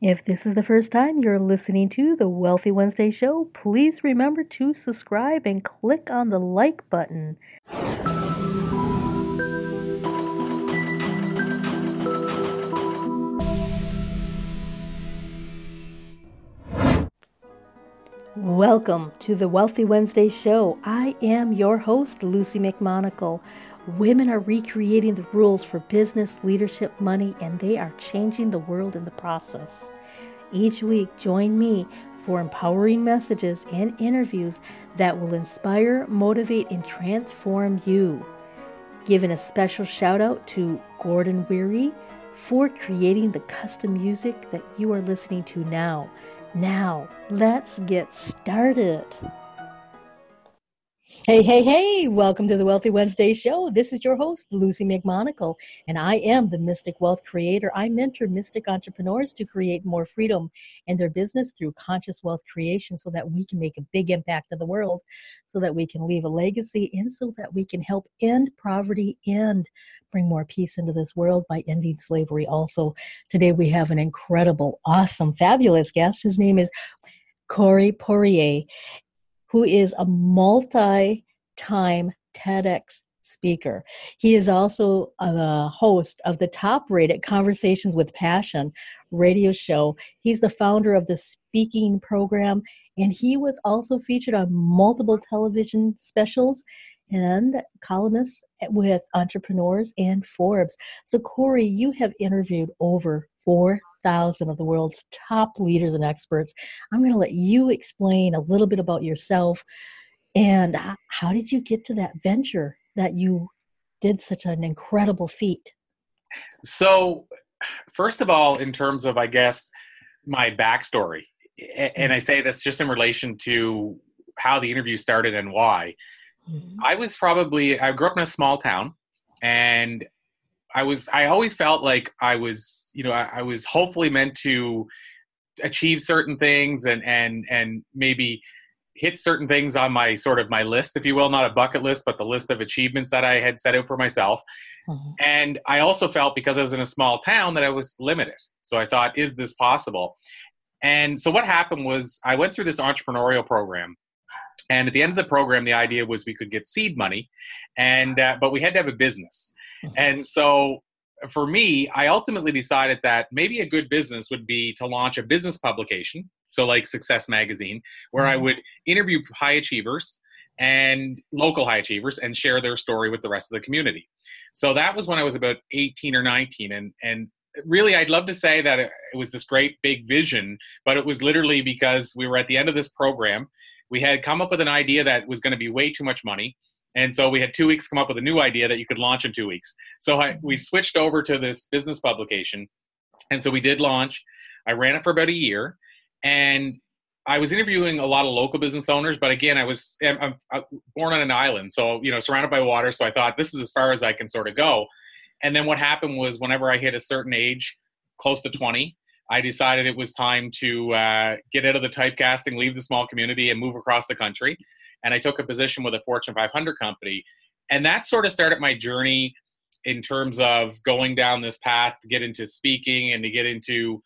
If this is the first time you're listening to the Wealthy Wednesday show, please remember to subscribe and click on the like button. Welcome to the Wealthy Wednesday show. I am your host, Luci McMonagle. Women are recreating the rules for business, leadership, money, and they are changing the world in the process. Each week, join me for empowering messages and interviews that will inspire, motivate, and transform you. Giving a special shout out to Gordon Weary for creating the custom music that you are listening to now. Now, let's get started. Hey, hey, hey, welcome to the Wealthy Wednesday show. This is your host, Luci McMonagle, and I am the Mystic Wealth Creator. I mentor mystic entrepreneurs to create more freedom in their business through conscious wealth creation so that we can make a big impact in the world, so that we can leave a legacy, and so that we can help end poverty and bring more peace into this world by ending slavery also. Today we have an incredible, awesome, fabulous guest. His name is Corey Poirier who is a multi time TEDx speaker. He is also uh, the host of the top rated Conversations with Passion radio show. He's the founder of the speaking program, and he was also featured on multiple television specials and columnists with entrepreneurs and Forbes. So, Corey, you have interviewed over 4,000 of the world's top leaders and experts. I'm going to let you explain a little bit about yourself and how did you get to that venture that you did such an incredible feat? So, first of all, in terms of, I guess, my backstory, and I say this just in relation to how the interview started and why. Mm-hmm. I was probably, I grew up in a small town and I was I always felt like I was you know I, I, was hopefully meant to achieve certain things and and and maybe hit certain things on my sort of my list if you will not a bucket list but the list of achievements that I had set out for myself. Mm-hmm. and I also felt because I was in a small town that I was limited. So I thought is this possible? And so what happened was I went through this entrepreneurial program. And at the end of the program, the idea was we could get seed money, and uh, but we had to have a business. And so for me, I ultimately decided that maybe a good business would be to launch a business publication, so like Success Magazine, where I mm-hmm. would interview high achievers and local high achievers and share their story with the rest of the community. So that was when I was about 18 or 19 and and really I'd love to say that it was this great big vision, but it was literally because we were at the end of this program we had come up with an idea that was going to be way too much money. And so we had two weeks come up with a new idea that you could launch in two weeks. So I, we switched over to this business publication. And so we did launch. I ran it for about a year. And I was interviewing a lot of local business owners, but again, I was I'm, I'm born on an island, so you know, surrounded by water. So I thought this is as far as I can sort of go. And then what happened was, whenever I hit a certain age, close to 20, I decided it was time to uh, get out of the typecasting, leave the small community, and move across the country. And I took a position with a Fortune 500 company. And that sort of started my journey in terms of going down this path to get into speaking and to get into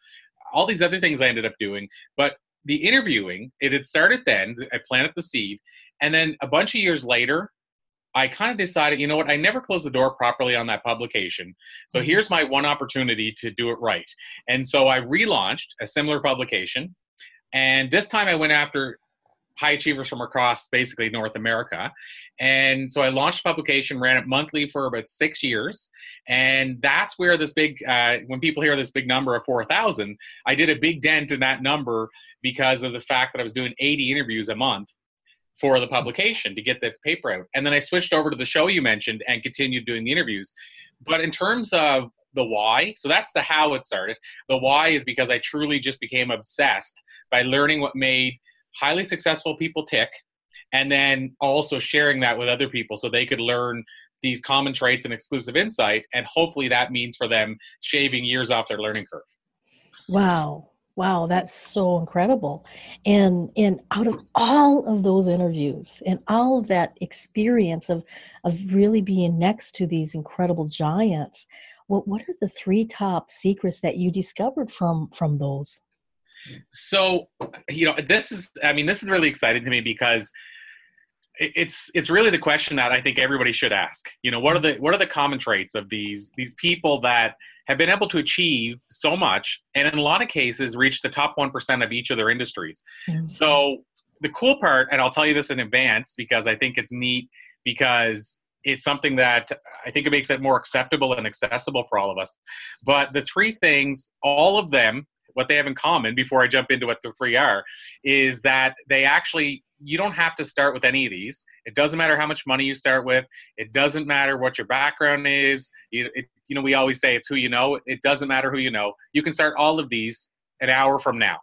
all these other things I ended up doing. But the interviewing, it had started then. I planted the seed. And then a bunch of years later, I kind of decided, you know what, I never closed the door properly on that publication. So mm-hmm. here's my one opportunity to do it right. And so I relaunched a similar publication. And this time I went after high achievers from across basically North America. And so I launched publication, ran it monthly for about six years. And that's where this big, uh, when people hear this big number of 4,000, I did a big dent in that number because of the fact that I was doing 80 interviews a month for the publication to get the paper out. And then I switched over to the show you mentioned and continued doing the interviews. But in terms of the why. So that's the how it started. The why is because I truly just became obsessed by learning what made highly successful people tick and then also sharing that with other people so they could learn these common traits and exclusive insight and hopefully that means for them shaving years off their learning curve. Wow. Wow. That's so incredible. And and out of all of those interviews and all of that experience of of really being next to these incredible giants what what are the three top secrets that you discovered from from those so you know this is i mean this is really exciting to me because it's it's really the question that I think everybody should ask. You know, what are the what are the common traits of these these people that have been able to achieve so much and in a lot of cases reach the top 1% of each of their industries. Mm-hmm. So the cool part and I'll tell you this in advance because I think it's neat because it's something that I think it makes it more acceptable and accessible for all of us. But the three things, all of them, what they have in common before I jump into what the three are, is that they actually you don't have to start with any of these. It doesn't matter how much money you start with. It doesn't matter what your background is. You, it, you know, we always say it's who you know. It doesn't matter who you know. You can start all of these an hour from now.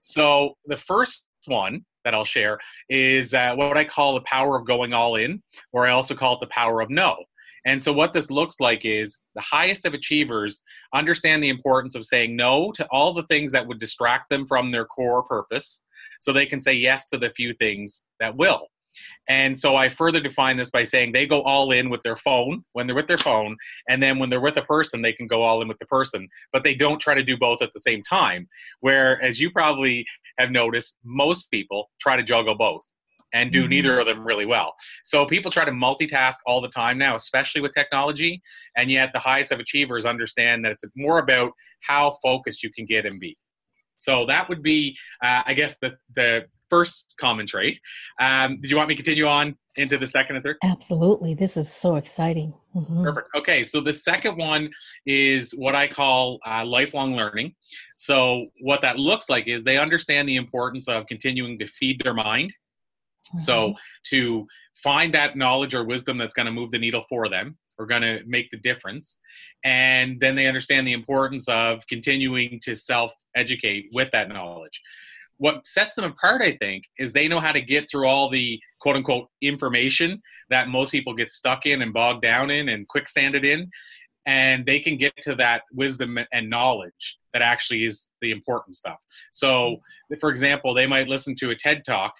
So the first one that I'll share is uh, what I call the power of going all in, or I also call it the power of no. And so, what this looks like is the highest of achievers understand the importance of saying no to all the things that would distract them from their core purpose so they can say yes to the few things that will. And so I further define this by saying they go all in with their phone when they're with their phone, and then when they're with a person, they can go all in with the person, but they don't try to do both at the same time. Where, as you probably have noticed, most people try to juggle both and do mm-hmm. neither of them really well. So people try to multitask all the time now, especially with technology, and yet the highest of achievers understand that it's more about how focused you can get and be. So that would be, uh, I guess, the the first common trait. Um, did you want me to continue on into the second and third? Absolutely. This is so exciting. Mm-hmm. Perfect. Okay, so the second one is what I call uh, lifelong learning. So what that looks like is they understand the importance of continuing to feed their mind. Mm-hmm. So to find that knowledge or wisdom that's going to move the needle for them are going to make the difference. And then they understand the importance of continuing to self educate with that knowledge. What sets them apart, I think, is they know how to get through all the quote unquote information that most people get stuck in and bogged down in and quicksanded in. And they can get to that wisdom and knowledge that actually is the important stuff. So, for example, they might listen to a TED talk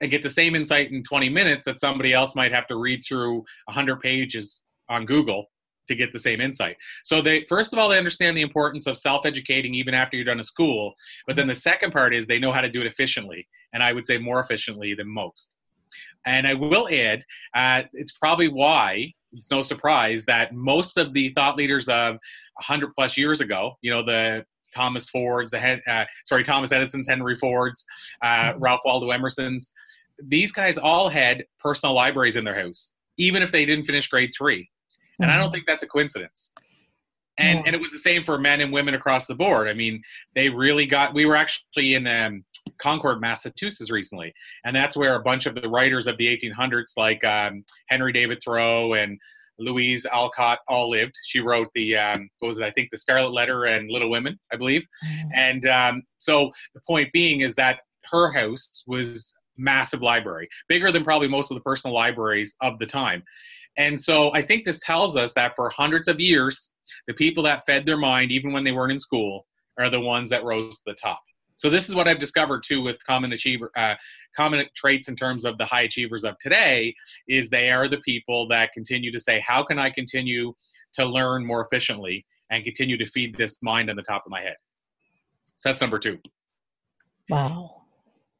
and get the same insight in 20 minutes that somebody else might have to read through 100 pages on Google to get the same insight. So they first of all they understand the importance of self-educating even after you're done a school, but then the second part is they know how to do it efficiently, and I would say more efficiently than most. And I will add, uh, it's probably why it's no surprise that most of the thought leaders of 100 plus years ago, you know, the Thomas Ford's, the uh, sorry Thomas Edison's, Henry Ford's, uh, mm-hmm. Ralph Waldo Emerson's. These guys all had personal libraries in their house, even if they didn't finish grade three. And. I don't mm-hmm. think that's a coincidence. And and it was the same for men and women across the board. I mean, they really got. We were actually in um, Concord, Massachusetts recently, and that's where a bunch of the writers of the 1800s, like um, Henry David Thoreau and Louise Alcott all lived. She wrote the um, what was it? I think the Scarlet Letter and Little Women, I believe. Mm-hmm. And um, so the point being is that her house was massive library, bigger than probably most of the personal libraries of the time. And so I think this tells us that for hundreds of years, the people that fed their mind, even when they weren't in school, are the ones that rose to the top. So this is what I've discovered too with common achiever, uh, common traits in terms of the high achievers of today is they are the people that continue to say, how can I continue to learn more efficiently and continue to feed this mind on the top of my head. So that's number two. Wow.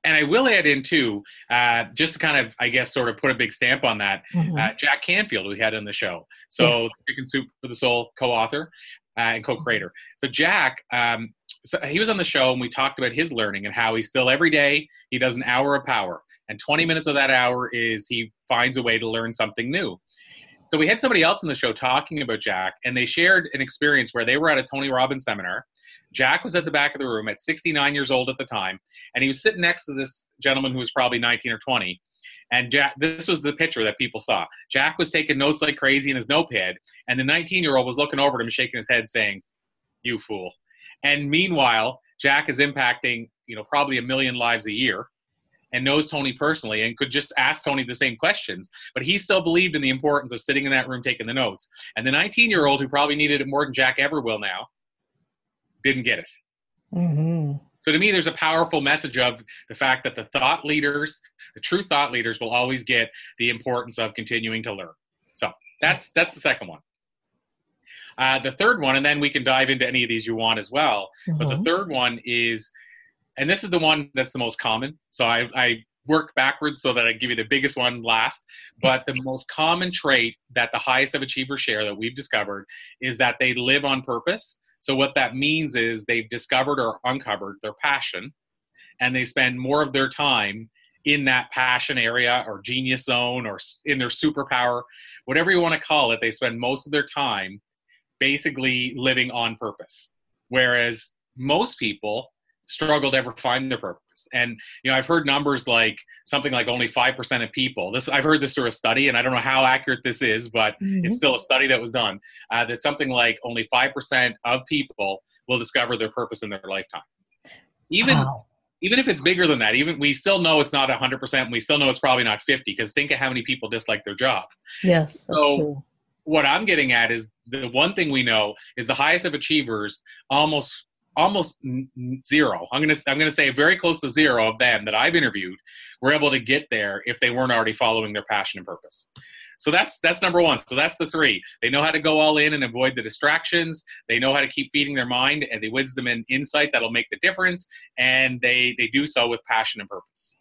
And I will add in too, uh, just to kind of, I guess, sort of put a big stamp on that. Mm-hmm. Uh, Jack Canfield, we had on the show, so yes. Chicken Soup for the Soul co-author uh, and co-creator. So Jack, um, so he was on the show and we talked about his learning and how he still every day he does an hour of power and 20 minutes of that hour is he finds a way to learn something new so we had somebody else in the show talking about jack and they shared an experience where they were at a tony robbins seminar jack was at the back of the room at 69 years old at the time and he was sitting next to this gentleman who was probably 19 or 20 And Jack, this was the picture that people saw. Jack was taking notes like crazy in his notepad, and the 19 year old was looking over at him, shaking his head, saying, "You fool." And meanwhile, Jack is impacting, you know, probably a million lives a year and knows Tony personally and could just ask Tony the same questions. But he still believed in the importance of sitting in that room taking the notes. And the 19 year old, who probably needed it more than Jack ever will now, didn't get it. Mm-hmm. So to me, there's a powerful message of the fact that the thought leaders, the true thought leaders, will always get the importance of continuing to learn. So that's that's the second one. Uh, the third one, and then we can dive into any of these you want as well. But the Mhm. third one is, and this is the one that's the most common. So I, I work backwards so that I give you the biggest one last. But the most common trait that the highest of achievers share that we've discovered is that they live on purpose. So what that means is they've discovered or uncovered their passion, and they spend more of their time in that passion area or genius zone or in their superpower, whatever you want to call it. They spend most of their time basically living on purpose. Whereas most people struggle to ever find their purpose. And you know, I've heard numbers like something like only five percent of people. This I've heard this through a study, and I don't know how accurate this is, but Mhm. it's still a study that was done uh, that something like only five percent of people will discover their purpose in their lifetime. Even Wow. even if it's bigger than that, even we still know it's not hundred percent. We still know it's probably not fifty because think of how many people dislike their job Yes, So- true. What I'm getting at is the one thing we know is the highest of achievers almost almost zero. I'm gonna I'm gonna say very close to zero of them that I've interviewed were able to get there if they weren't already following their passion and purpose. So that's that's number one. So that's the three. They know how to go all in and avoid the distractions. They know how to keep feeding their mind and the wisdom and insight that'll make the difference. And they they do so with passion and purpose.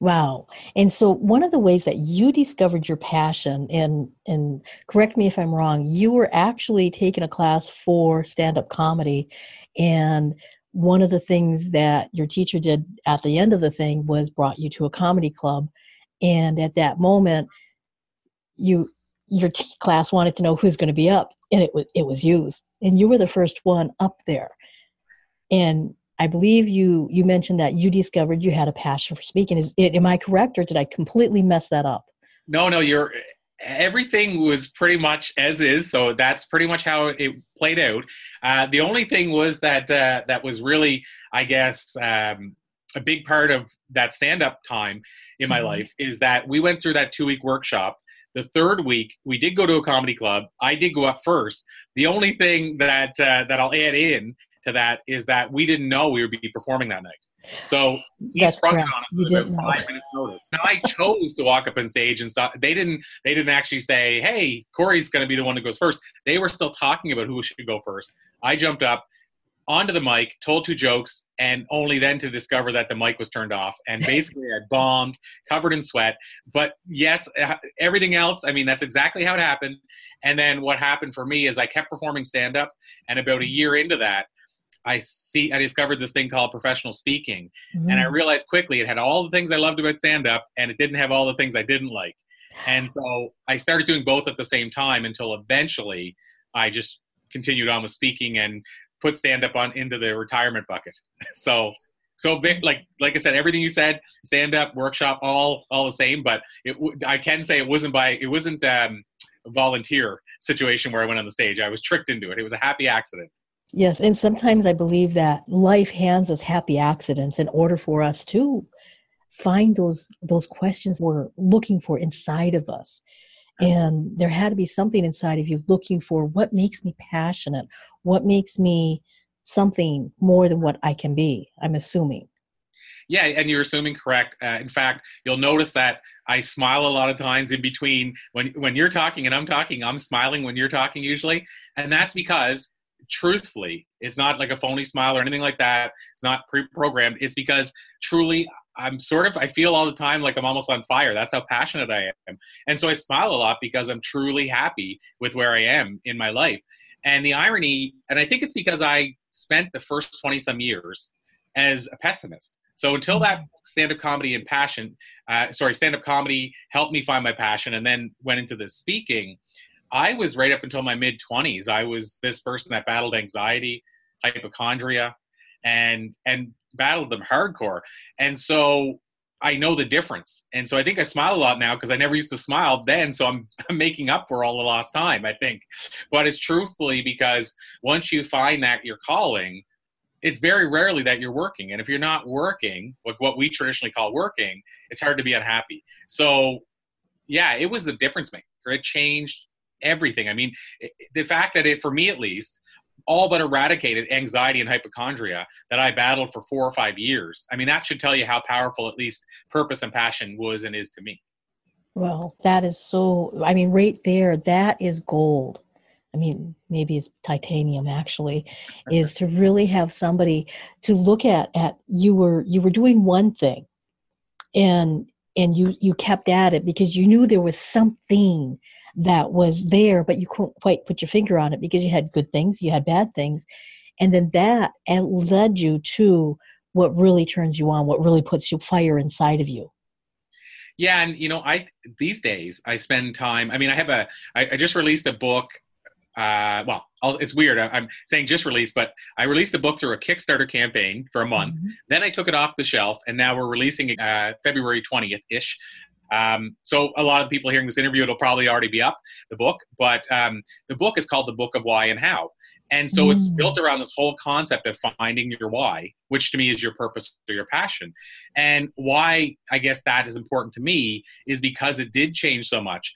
Wow. And so one of the ways that you discovered your passion and and correct me if I'm wrong, you were actually taking a class for stand-up comedy and one of the things that your teacher did at the end of the thing was brought you to a comedy club and at that moment you your t- class wanted to know who's going to be up and it was it was you and you were the first one up there and i believe you you mentioned that you discovered you had a passion for speaking is it am i correct or did i completely mess that up No, no, you're everything was pretty much as is. So that's pretty much how it played out. Uh, the only thing was that uh, that was really, I guess, um, a big part of that stand-up time in my Mhm. life is that we went through that two-week workshop. The third week, we did go to a comedy club. I did go up first. The only thing that uh, that I'll add in to that is that we didn't know we would be performing that night. So he That's sprung correct. it on us with five minutes notice. Now I chose to walk up on stage and stop. They didn't. They didn't actually say, "Hey, Corey's going to be the one that goes first. They were still talking about who should go first. I jumped up onto the mic, told two jokes, and only then to discover that the mic was turned off. And basically, I bombed, covered in sweat. But yes, uh, everything else. I mean, that's exactly how it happened. And then what happened for me is I kept performing stand up, and about a year into that. I see. I discovered this thing called professional speaking, and I Mm. realized quickly it had all the things I loved about stand up and it didn't have all the things I didn't like. And so I started doing both at the same time until eventually I just continued on with speaking and put stand up on into the retirement bucket. So so big, like like I said, everything you said, stand up, workshop, all all the same. But it I can say it wasn't by it wasn't um, volunteer situation where I went on the stage. I was tricked into it. It was a happy accident. Yes, and sometimes I believe that life hands us happy accidents in order for us to find those those questions we're looking for inside of us. And there had to be something inside of you looking for what makes me passionate, what makes me something more than what I can be. I'm assuming. Yeah, and you're assuming correct. Uh, in fact, you'll notice that I smile a lot of times in between when when you're talking and I'm talking. I'm smiling when you're talking usually, and that's because, truthfully, it's not like a phony smile or anything like that. It's not pre-programmed. It's because truly, I'm sort of. I feel all the time like I'm almost on fire. That's how passionate I am, and so I smile a lot because I'm truly happy with where I am in my life. And the irony, and I think it's because I spent the first 20 some years as a pessimist. So until that stand-up comedy and passion, uh, sorry, stand-up comedy helped me find my passion, and then went into the speaking. I was right up until my mid twenties. I was this person that battled anxiety, hypochondria, and and battled them hardcore. And so I know the difference. And so I think I smile a lot now because I never used to smile then. So I'm, I'm making up for all the lost time, I think. But it's truthfully because once you find that you're calling, it's very rarely that you're working. And if you're not working, like what we traditionally call working, it's hard to be unhappy. So yeah, it was the difference maker. It changed everything. I mean, the fact that it, for me at least, all but eradicated anxiety and hypochondria that I battled for four or five years. I mean, that should tell you how powerful at least purpose and passion was and is to me. Well, that is so, I mean, right there, that is gold. I mean, maybe it's titanium actually, is to really have somebody to look at at you were you were doing one thing and and you you kept at it because you knew there was something that was there, but you couldn't quite put your finger on it because you had good things, you had bad things. And then that led you to what really turns you on, what really puts you fire inside of you. Yeah, and you know, I these days I spend time. I mean, I have a. I, I just released a book. Uh, well, I'll, it's weird. I, am saying just released, but I released the book through a Kickstarter campaign for a month. Mm-hmm. Then I took it off the shelf, and now we're releasing it uh, February 20th ish. Um, so a lot of people hearing this interview, it'll probably already be up the book, but um, the book is called the Book of Why and How. And so mm. it's built around this whole concept of finding your why, which to me is your purpose or your passion. And why I guess that is important to me is because it did change so much.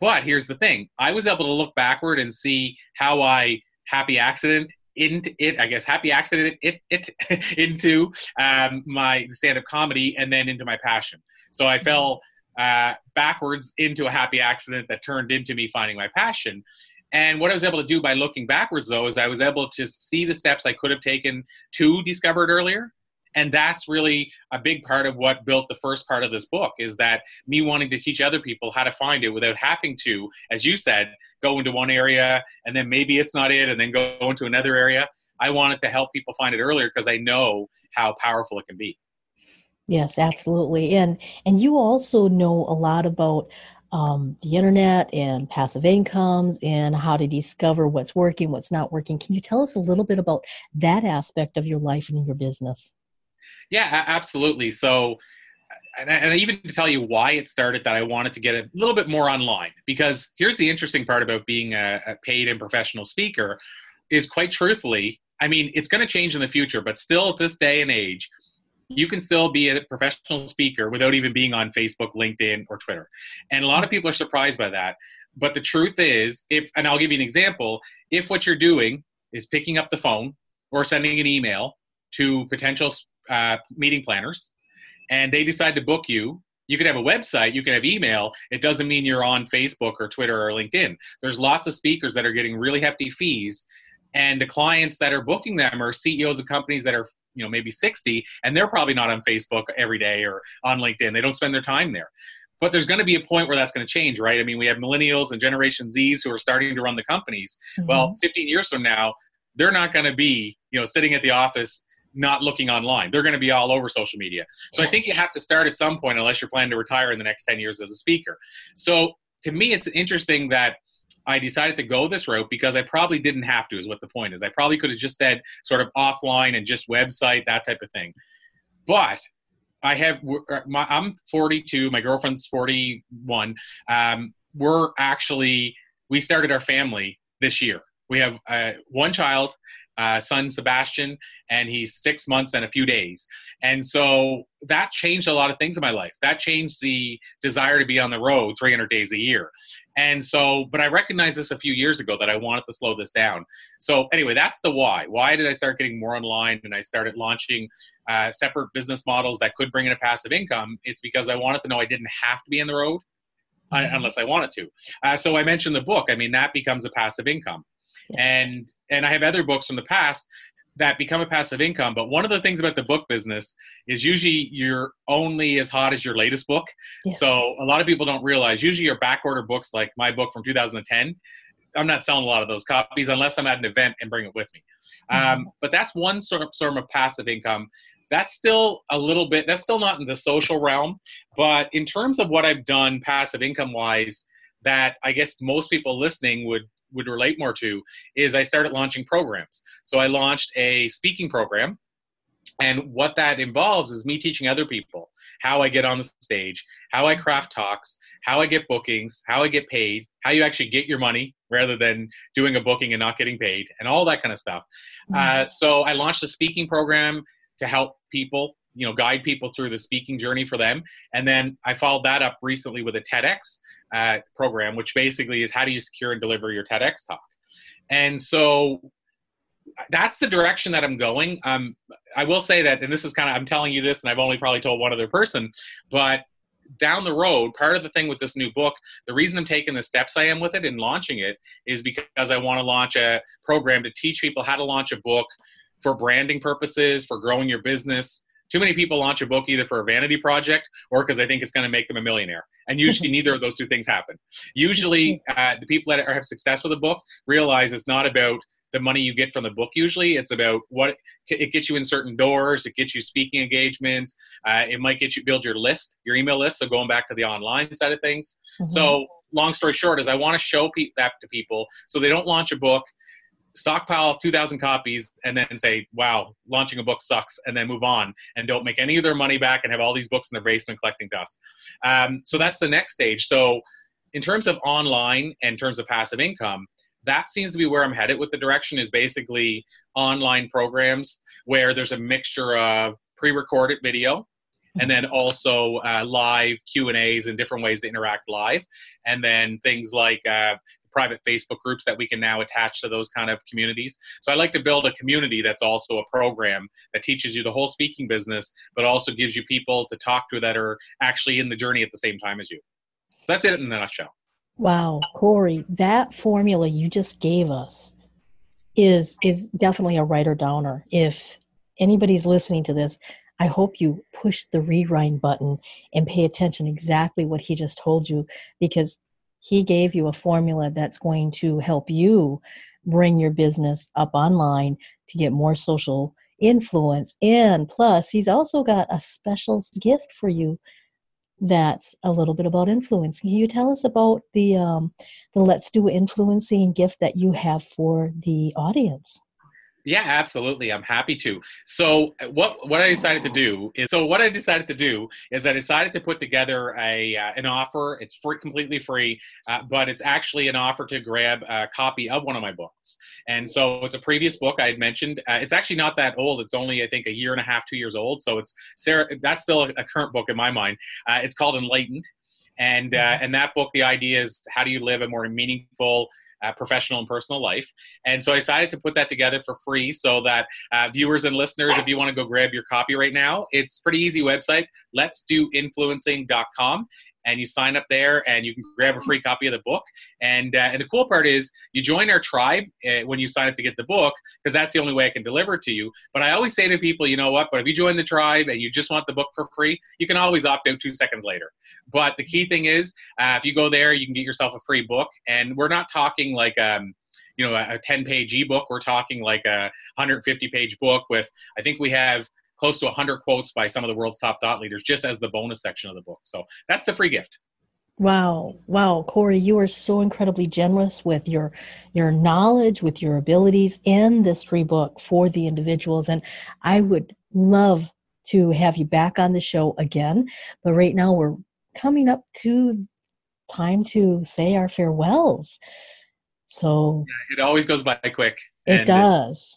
But here's the thing I was able to look backward and see how I happy accident into it i guess happy accident it it into um, my stand-up comedy and then into my passion so i fell uh, backwards into a happy accident that turned into me finding my passion. And what I was able to do by looking backwards, though, is I was able to see the steps I could have taken to discover it earlier. And that's really a big part of what built the first part of this book is that me wanting to teach other people how to find it without having to, as you said, go into one area and then maybe it's not it and then go into another area. I wanted to help people find it earlier because I know how powerful it can be. Yes, absolutely. And and you also know a lot about um, the internet and passive incomes and how to discover what's working, what's not working. Can you tell us a little bit about that aspect of your life and your business? Yeah, absolutely. So, and, and even to tell you why it started, that I wanted to get a little bit more online because here's the interesting part about being a, a paid and professional speaker is quite truthfully, I mean, it's going to change in the future, but still at this day and age, you can still be a professional speaker without even being on Facebook, LinkedIn, or Twitter. And a lot of people are surprised by that. But the truth is, if, and I'll give you an example, if what you're doing is picking up the phone or sending an email to potential uh, meeting planners and they decide to book you, you can have a website, you can have email. It doesn't mean you're on Facebook or Twitter or LinkedIn. There's lots of speakers that are getting really hefty fees and the clients that are booking them are CEOs of companies that are you know maybe 60 and they're probably not on facebook every day or on linkedin. They don't spend their time there. But there's going to be a point where that's going to change right? I mean we have millennials and generation z's who are starting to run the companies. Mm-hmm. well 15 years from now they're not going to be you know sitting at the office not looking online. They're going to be all over social media. So i think you have to start at some point unless you're planning to retire in the next 10 years as a speaker. So to me it's interesting that I decided to go this route because I probably didn't have to, is what the point is. I probably could have just said sort of offline and just website, that type of thing. But I have, uh, my, I'm 42, my girlfriend's 41. Um, we're actually, we started our family this year. We have uh, one child, uh, son Sebastian, and he's six months and a few days. And so that changed a lot of things in my life. That changed the desire to be on the road 300 days a year. And so, but I recognized this a few years ago that I wanted to slow this down. So, anyway, that's the why. Why did I start getting more online and I started launching uh, separate business models that could bring in a passive income? It's because I wanted to know I didn't have to be in the road. Mm-hmm. unless I wanted to. Uh, so I mentioned the book. I mean, that becomes a passive income. Yes. And and I have other books from the past that become a passive income. But one of the things about the book business is usually you're only as hot as your latest book. Yes. So a lot of people don't realize usually your back order books, like my book from 2010, I'm not selling a lot of those copies unless I'm at an event and bring it with me. Mm-hmm. Um, but that's one sort of, sort of passive income. That's still a little bit, that's still not in the social realm. But in terms of what I've done passive income wise, that I guess most people listening would would relate more to is I started launching programs. So I launched a speaking program And what that involves is me teaching other people how I get on the stage, how I craft talks, how I get bookings, how I get paid, how you actually get your money rather than doing a booking and not getting paid, and all that kind of stuff. Mm-hmm. Uh, so I launched a speaking program to help people, you know, guide people through the speaking journey for them. And then I followed that up recently with a TEDx uh, program, which basically is how do you secure and deliver your TEDx talk. And so that's the direction that I'm going. Um, I will say that, and this is kind of, I'm telling you this, and I've only probably told one other person, but down the road, part of the thing with this new book, the reason I'm taking the steps I am with it and launching it is because I want to launch a program to teach people how to launch a book for branding purposes, for growing your business. Too many people launch a book either for a vanity project or because they think it's going to make them a millionaire. And usually, neither of those two things happen. Usually, uh, the people that have success with a book realize it's not about the money you get from the book usually it's about what it gets you in certain doors it gets you speaking engagements uh, it might get you build your list your email list so going back to the online side of things mm-hmm. so long story short is i want to show pe- that to people so they don't launch a book stockpile 2000 copies and then say wow launching a book sucks and then move on and don't make any of their money back and have all these books in their basement collecting dust. Um, so that's the next stage. So in terms of online and in terms of passive income that seems to be where I'm headed with the direction is basically online programs where there's a mixture of pre-recorded video and then also uh, live Q and A's and different ways to interact live, and then things like uh, private Facebook groups that we can now attach to those kind of communities. So I like to build a community that's also a program that teaches you the whole speaking business, but also gives you people to talk to that are actually in the journey at the same time as you. So that's it in a nutshell. Wow, Corey, that formula you just gave us is is definitely a writer downer. If anybody's listening to this, I hope you push the rewind button and pay attention exactly what he just told you because he gave you a formula that's going to help you bring your business up online to get more social influence and plus he's also got a special gift for you that's a little bit about influence. Can you tell us about the um, the Let's Do Influencing gift that you have for the audience? Yeah, absolutely. I'm happy to. So what what I decided to do is so what I decided to do is I decided to put together a uh, an offer. It's free, completely free, uh, but it's actually an offer to grab a copy of one of my books. And so it's a previous book I had mentioned. Uh, it's actually not that old. It's only I think a year and a half, two years old. So it's Sarah. That's still a, a current book in my mind. Uh, it's called Enlightened, and uh, and that book the idea is how do you live a more meaningful uh, professional and personal life. And so I decided to put that together for free so that uh, viewers and listeners, if you want to go grab your copy right now, it's pretty easy website, let's do influencing.com and you sign up there and you can grab a free copy of the book. And, uh, and the cool part is you join our tribe uh, when you sign up to get the book because that's the only way I can deliver it to you. But I always say to people, you know what? But if you join the tribe and you just want the book for free, you can always opt out two seconds later. But the key thing is, uh, if you go there, you can get yourself a free book. And we're not talking like, um, you know, a 10 page ebook. We're talking like a 150 page book with, I think we have close to 100 quotes by some of the world's top thought leaders just as the bonus section of the book. So that's the free gift. Wow, wow, Corey, you are so incredibly generous with your your knowledge, with your abilities in this free book for the individuals, and I would love to have you back on the show again. But right now, we're coming up to time to say our farewells. So yeah, it always goes by quick. It does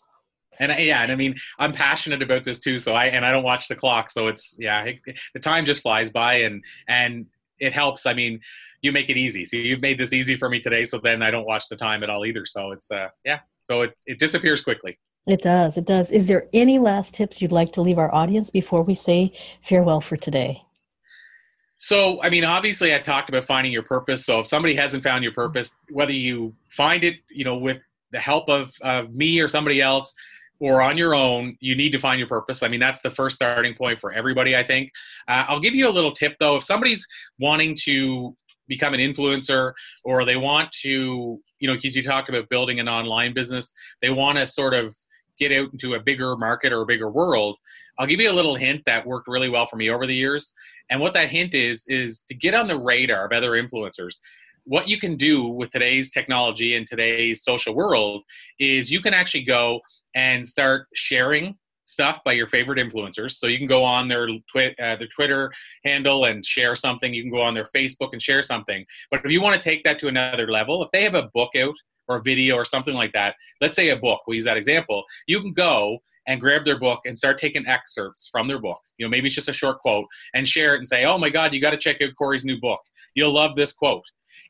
and yeah, and I mean, I'm passionate about this too. So I and I don't watch the clock, so it's yeah, it, the time just flies by, and and it helps. I mean, you make it easy. So you've made this easy for me today. So then I don't watch the time at all either. So it's uh yeah, so it it disappears quickly. It does. It does. Is there any last tips you'd like to leave our audience before we say farewell for today? So, I mean, obviously, I talked about finding your purpose. So, if somebody hasn't found your purpose, whether you find it, you know, with the help of, of me or somebody else, or on your own, you need to find your purpose. I mean, that's the first starting point for everybody, I think. Uh, I'll give you a little tip though. If somebody's wanting to become an influencer or they want to, you know, because you talked about building an online business, they want to sort of get out into a bigger market or a bigger world, I'll give you a little hint that worked really well for me over the years. And what that hint is, is to get on the radar of other influencers what you can do with today's technology and today's social world is you can actually go and start sharing stuff by your favorite influencers. So you can go on their twi- uh, their Twitter handle and share something. You can go on their Facebook and share something. But if you want to take that to another level, if they have a book out or a video or something like that, let's say a book, we'll use that example, you can go and grab their book and start taking excerpts from their book. You know, maybe it's just a short quote and share it and say, oh my God, you got to check out Corey's new book. You'll love this quote.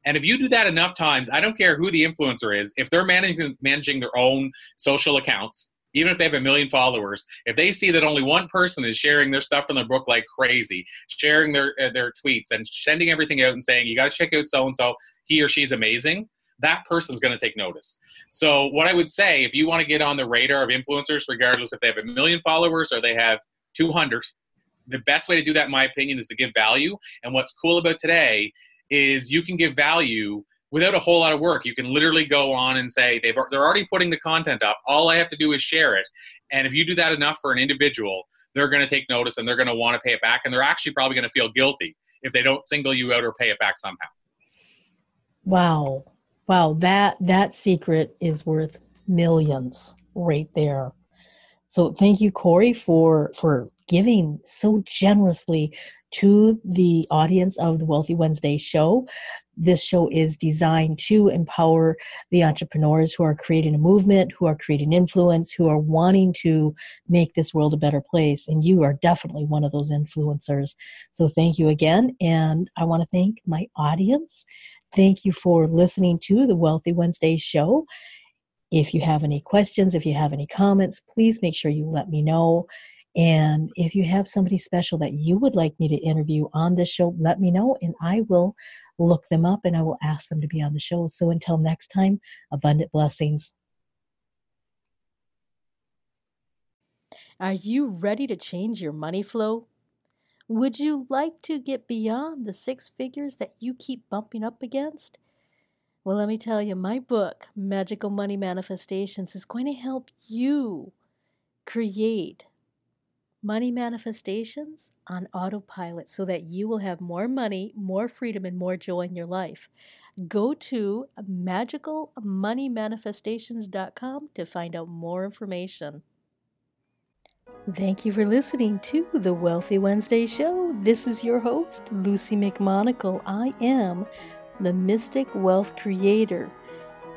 And if you do that enough times, I don't care who the influencer is, if they're managing, managing their own social accounts, even if they have a million followers, if they see that only one person is sharing their stuff from their book like crazy, sharing their uh, their tweets and sending everything out and saying you got to check out so and so, he or she's amazing, that person's going to take notice. So what I would say, if you want to get on the radar of influencers, regardless if they have a million followers or they have 200, the best way to do that, in my opinion, is to give value. And what's cool about today is you can give value without a whole lot of work. You can literally go on and say they've they're already putting the content up. All I have to do is share it. And if you do that enough for an individual, they're going to take notice and they're going to want to pay it back and they're actually probably going to feel guilty if they don't single you out or pay it back somehow. Wow. Wow, that that secret is worth millions right there. So thank you Corey for for giving so generously to the audience of the Wealthy Wednesday show. This show is designed to empower the entrepreneurs who are creating a movement, who are creating influence, who are wanting to make this world a better place. And you are definitely one of those influencers. So thank you again. And I want to thank my audience. Thank you for listening to the Wealthy Wednesday show. If you have any questions, if you have any comments, please make sure you let me know. And if you have somebody special that you would like me to interview on this show, let me know and I will look them up and I will ask them to be on the show. So until next time, abundant blessings. Are you ready to change your money flow? Would you like to get beyond the six figures that you keep bumping up against? Well, let me tell you, my book, Magical Money Manifestations, is going to help you create money manifestations on autopilot so that you will have more money, more freedom, and more joy in your life. Go to magicalmoneymanifestations.com to find out more information. Thank you for listening to the Wealthy Wednesday Show. This is your host, Luci McMonagle. I am the Mystic Wealth Creator,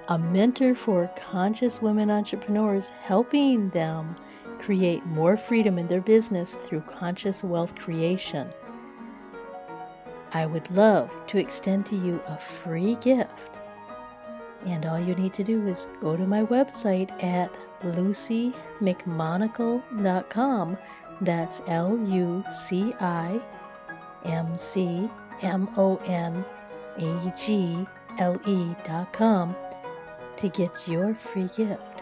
a mentor for conscious women entrepreneurs, helping them create more freedom in their business through conscious wealth creation. I would love to extend to you a free gift. And all you need to do is go to my website at lucimcmonagle.com. That's L U C I M C M O N A G L E.com to get your free gift.